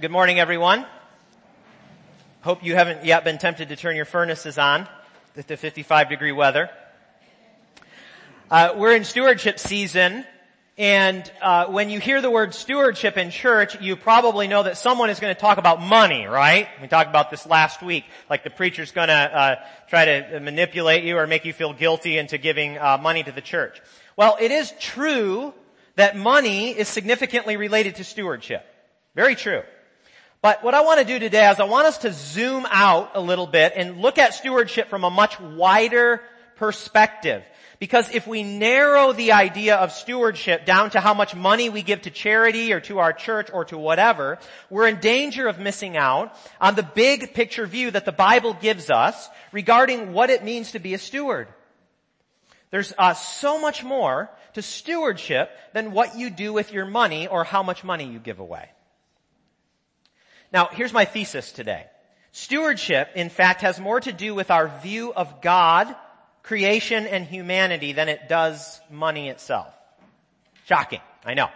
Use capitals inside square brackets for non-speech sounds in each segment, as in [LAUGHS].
Good morning, everyone. Hope you haven't yet been tempted to turn your furnaces on with the 55 degree weather. Uh, we're in stewardship season, and uh, when you hear the word stewardship in church, you probably know that someone is going to talk about money, right? We talked about this last week, like the preacher's going to uh, try to manipulate you or make you feel guilty into giving uh, money to the church. Well, it is true that money is significantly related to stewardship. Very true. But what I want to do today is I want us to zoom out a little bit and look at stewardship from a much wider perspective. Because if we narrow the idea of stewardship down to how much money we give to charity or to our church or to whatever, we're in danger of missing out on the big picture view that the Bible gives us regarding what it means to be a steward. There's uh, so much more to stewardship than what you do with your money or how much money you give away. Now, here's my thesis today. Stewardship, in fact, has more to do with our view of God, creation, and humanity than it does money itself. Shocking, I know.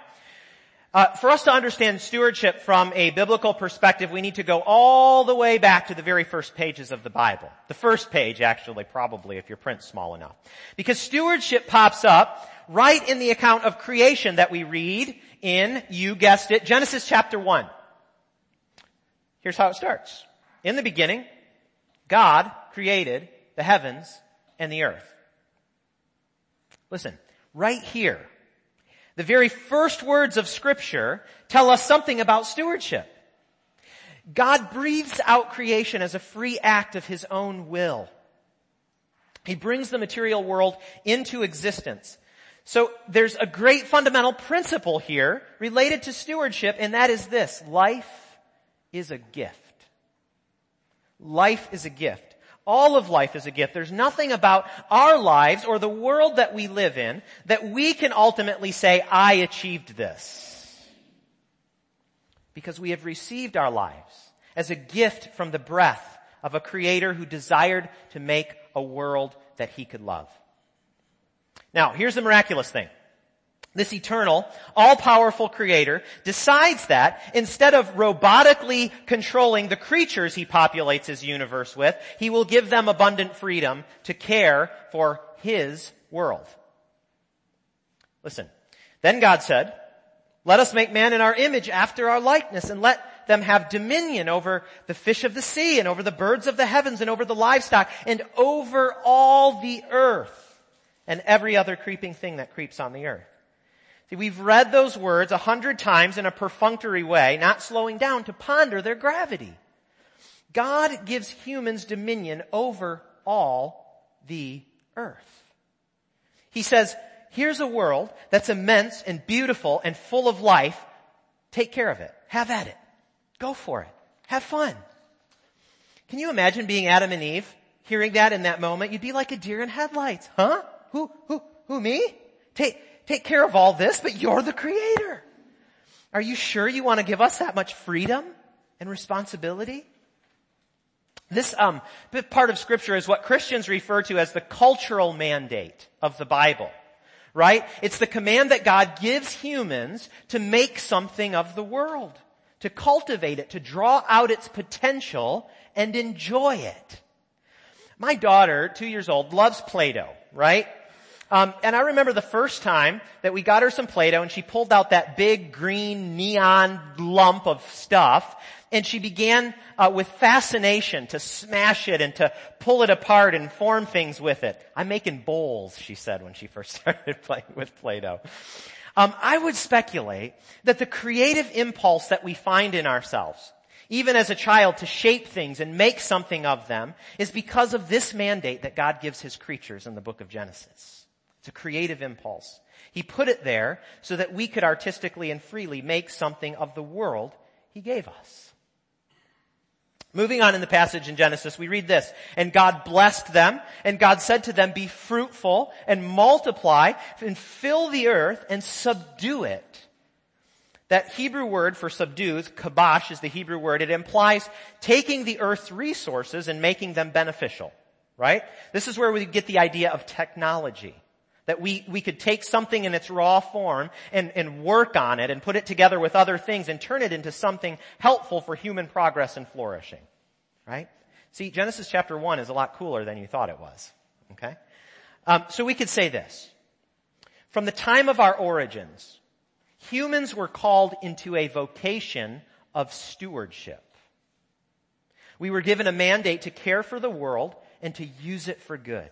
Uh, for us to understand stewardship from a biblical perspective, we need to go all the way back to the very first pages of the Bible. The first page, actually, probably, if your print's small enough. Because stewardship pops up right in the account of creation that we read in, you guessed it, Genesis chapter 1. Here's how it starts. In the beginning, God created the heavens and the earth. Listen, right here, the very first words of scripture tell us something about stewardship. God breathes out creation as a free act of his own will. He brings the material world into existence. So there's a great fundamental principle here related to stewardship and that is this. Life is a gift. Life is a gift. All of life is a gift. There's nothing about our lives or the world that we live in that we can ultimately say, I achieved this. Because we have received our lives as a gift from the breath of a creator who desired to make a world that he could love. Now, here's the miraculous thing this eternal, all-powerful creator decides that instead of robotically controlling the creatures he populates his universe with, he will give them abundant freedom to care for his world. Listen. Then God said, let us make man in our image after our likeness and let them have dominion over the fish of the sea and over the birds of the heavens and over the livestock and over all the earth and every other creeping thing that creeps on the earth. See, we've read those words a hundred times in a perfunctory way, not slowing down to ponder their gravity. God gives humans dominion over all the earth. He says, here's a world that's immense and beautiful and full of life. Take care of it. Have at it. Go for it. Have fun. Can you imagine being Adam and Eve, hearing that in that moment? You'd be like a deer in headlights. Huh? Who, who, who, me? Take, take care of all this, but you're the creator. Are you sure you want to give us that much freedom and responsibility? This um, part of scripture is what Christians refer to as the cultural mandate of the Bible. Right? It's the command that God gives humans to make something of the world, to cultivate it, to draw out its potential and enjoy it. My daughter, two years old, loves Play-Doh, right? Um, and I remember the first time that we got her some Play-Doh and she pulled out that big green neon lump of stuff and she began uh, with fascination to smash it and to pull it apart and form things with it. I'm making bowls, she said when she first [LAUGHS] started playing with Play-Doh. Um, I would speculate that the creative impulse that we find in ourselves, even as a child to shape things and make something of them, is because of this mandate that God gives his creatures in the book of Genesis. It's a creative impulse. He put it there so that we could artistically and freely make something of the world he gave us. Moving on in the passage in Genesis, we read this, and God blessed them, and God said to them, be fruitful and multiply and fill the earth and subdue it. That Hebrew word for subdues, kabash is the Hebrew word, it implies taking the earth's resources and making them beneficial, right? This is where we get the idea of technology That we, we could take something in its raw form and, and work on it and put it together with other things and turn it into something helpful for human progress and flourishing. Right? See, Genesis chapter 1 is a lot cooler than you thought it was. Okay? Um, so we could say this. From the time of our origins, humans were called into a vocation of stewardship. We were given a mandate to care for the world and to use it for good.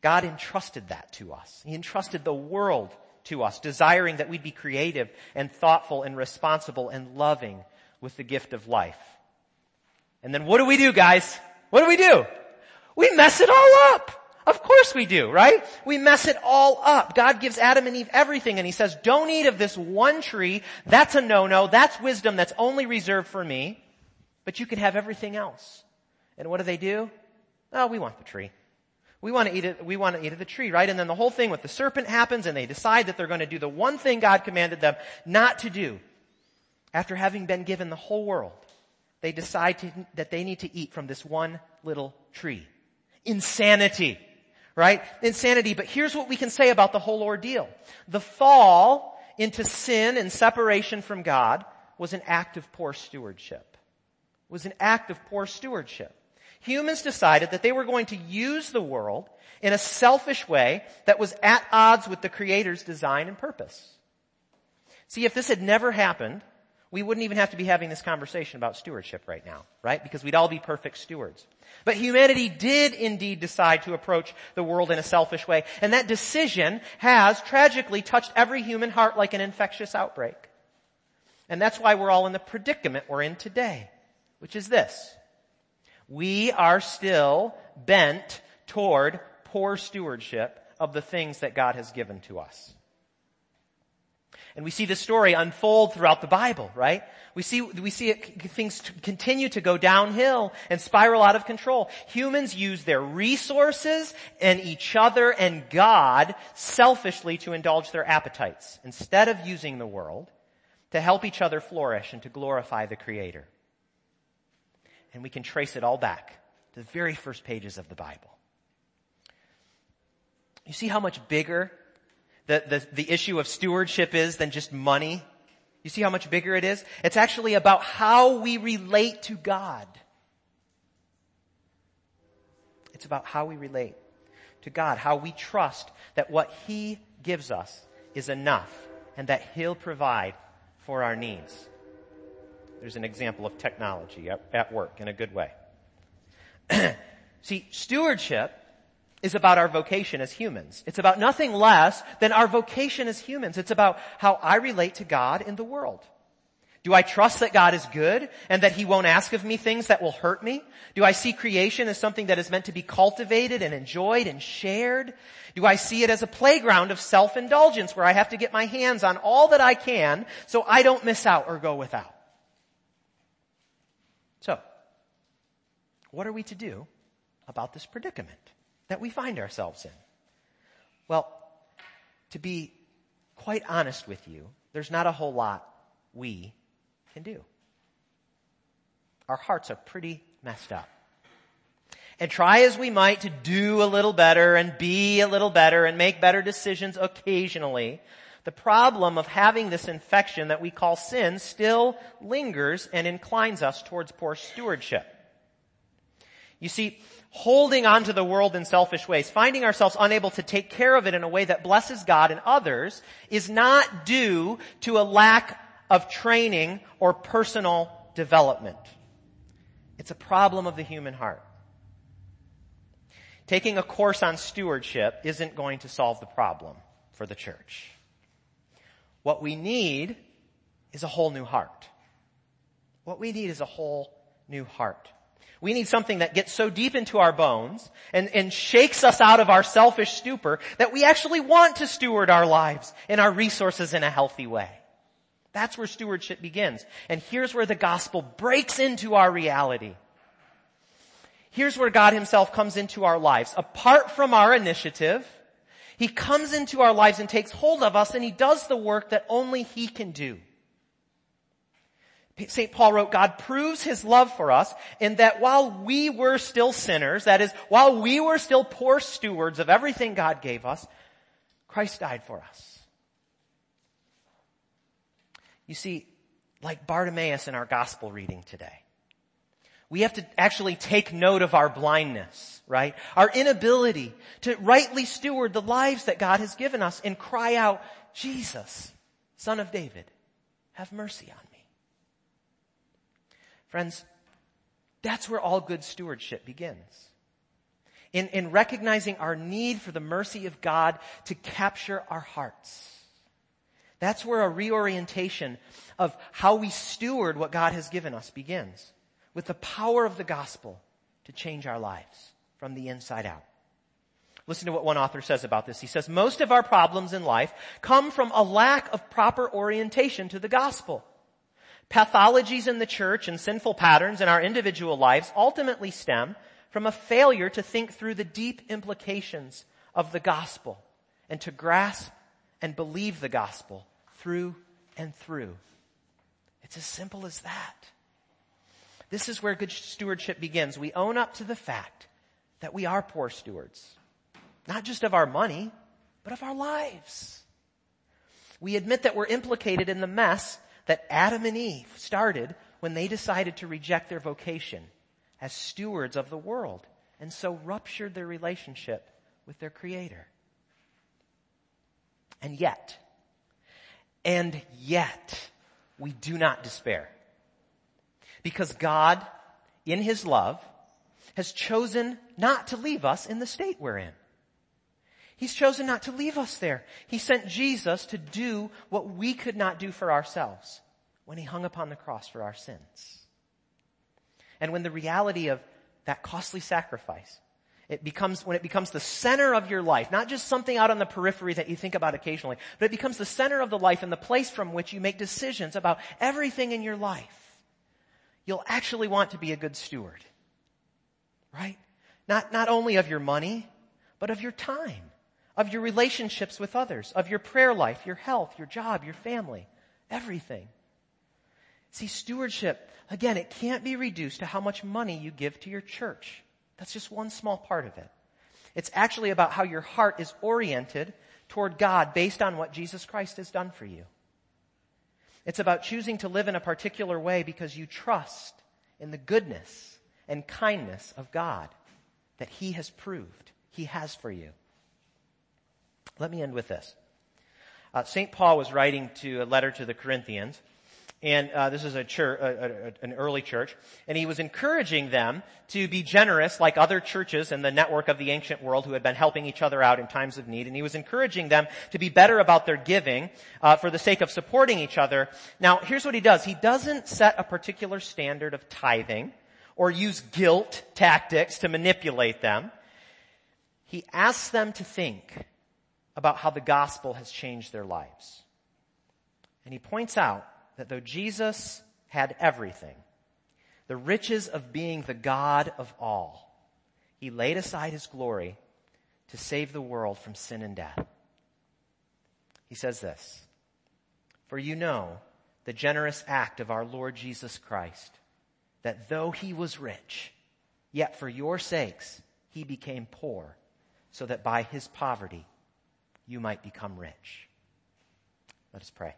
God entrusted that to us. He entrusted the world to us, desiring that we'd be creative and thoughtful and responsible and loving with the gift of life. And then what do we do, guys? What do we do? We mess it all up. Of course we do, right? We mess it all up. God gives Adam and Eve everything and he says, don't eat of this one tree. That's a no-no. That's wisdom that's only reserved for me. But you can have everything else. And what do they do? Oh, we want the tree. We want to eat it, we want to eat of the tree, right? And then the whole thing with the serpent happens and they decide that they're going to do the one thing God commanded them not to do. After having been given the whole world, they decide to, that they need to eat from this one little tree. Insanity. Right? Insanity. But here's what we can say about the whole ordeal. The fall into sin and separation from God was an act of poor stewardship. Was an act of poor stewardship humans decided that they were going to use the world in a selfish way that was at odds with the Creator's design and purpose. See, if this had never happened, we wouldn't even have to be having this conversation about stewardship right now, right? Because we'd all be perfect stewards. But humanity did indeed decide to approach the world in a selfish way, and that decision has tragically touched every human heart like an infectious outbreak. And that's why we're all in the predicament we're in today, which is this we are still bent toward poor stewardship of the things that God has given to us. And we see this story unfold throughout the Bible, right? We see, we see it, things continue to go downhill and spiral out of control. Humans use their resources and each other and God selfishly to indulge their appetites instead of using the world to help each other flourish and to glorify the Creator and we can trace it all back to the very first pages of the Bible. You see how much bigger the, the, the issue of stewardship is than just money? You see how much bigger it is? It's actually about how we relate to God. It's about how we relate to God, how we trust that what He gives us is enough and that He'll provide for our needs. There's an example of technology at, at work in a good way. [CLEARS THROAT] See, stewardship is about our vocation as humans. It's about nothing less than our vocation as humans. It's about how I relate to God in the world. Do I trust that God is good and that He won't ask of me things that will hurt me? Do I see creation as something that is meant to be cultivated and enjoyed and shared? Do I see it as a playground of self-indulgence where I have to get my hands on all that I can so I don't miss out or go without? So, what are we to do about this predicament that we find ourselves in? Well, to be quite honest with you, there's not a whole lot we can do. Our hearts are pretty messed up. And try as we might to do a little better and be a little better and make better decisions occasionally, the problem of having this infection that we call sin still lingers and inclines us towards poor stewardship. You see, holding on to the world in selfish ways, finding ourselves unable to take care of it in a way that blesses God and others is not due to a lack of training or personal development. It's a problem of the human heart. Taking a course on stewardship isn't going to solve the problem for the church. What we need is a whole new heart. What we need is a whole new heart. We need something that gets so deep into our bones and, and shakes us out of our selfish stupor that we actually want to steward our lives and our resources in a healthy way. That's where stewardship begins. And here's where the gospel breaks into our reality. Here's where God himself comes into our lives. Apart from our initiative, he comes into our lives and takes hold of us and he does the work that only he can do. St. Paul wrote, God proves his love for us in that while we were still sinners, that is, while we were still poor stewards of everything God gave us, Christ died for us. You see, like Bartimaeus in our gospel reading today, we have to actually take note of our blindness, right? Our inability to rightly steward the lives that God has given us and cry out, Jesus, son of David, have mercy on me. Friends, that's where all good stewardship begins. In, in recognizing our need for the mercy of God to capture our hearts. That's where a reorientation of how we steward what God has given us begins. With the power of the gospel to change our lives from the inside out. Listen to what one author says about this. He says, most of our problems in life come from a lack of proper orientation to the gospel. Pathologies in the church and sinful patterns in our individual lives ultimately stem from a failure to think through the deep implications of the gospel and to grasp and believe the gospel through and through. It's as simple as that. This is where good stewardship begins. We own up to the fact that we are poor stewards. Not just of our money, but of our lives. We admit that we're implicated in the mess that Adam and Eve started when they decided to reject their vocation as stewards of the world and so ruptured their relationship with their creator. And yet, and yet, we do not despair. Because God, in His love, has chosen not to leave us in the state we're in. He's chosen not to leave us there. He sent Jesus to do what we could not do for ourselves when He hung upon the cross for our sins. And when the reality of that costly sacrifice it becomes, when it becomes the center of your life, not just something out on the periphery that you think about occasionally, but it becomes the center of the life and the place from which you make decisions about everything in your life, you'll actually want to be a good steward. Right? Not, not only of your money, but of your time, of your relationships with others, of your prayer life, your health, your job, your family, everything. See, stewardship, again, it can't be reduced to how much money you give to your church. That's just one small part of it. It's actually about how your heart is oriented toward God based on what Jesus Christ has done for you. It's about choosing to live in a particular way because you trust in the goodness and kindness of God that He has proved He has for you. Let me end with this. Uh, St. Paul was writing to a letter to the Corinthians, and uh, this is a church, a, a, an early church, and he was encouraging them to be generous, like other churches in the network of the ancient world who had been helping each other out in times of need. And he was encouraging them to be better about their giving uh, for the sake of supporting each other. Now, here's what he does: he doesn't set a particular standard of tithing or use guilt tactics to manipulate them. He asks them to think about how the gospel has changed their lives, and he points out that though Jesus had everything, the riches of being the God of all, he laid aside his glory to save the world from sin and death. He says this, for you know the generous act of our Lord Jesus Christ, that though he was rich, yet for your sakes he became poor, so that by his poverty you might become rich. Let us pray.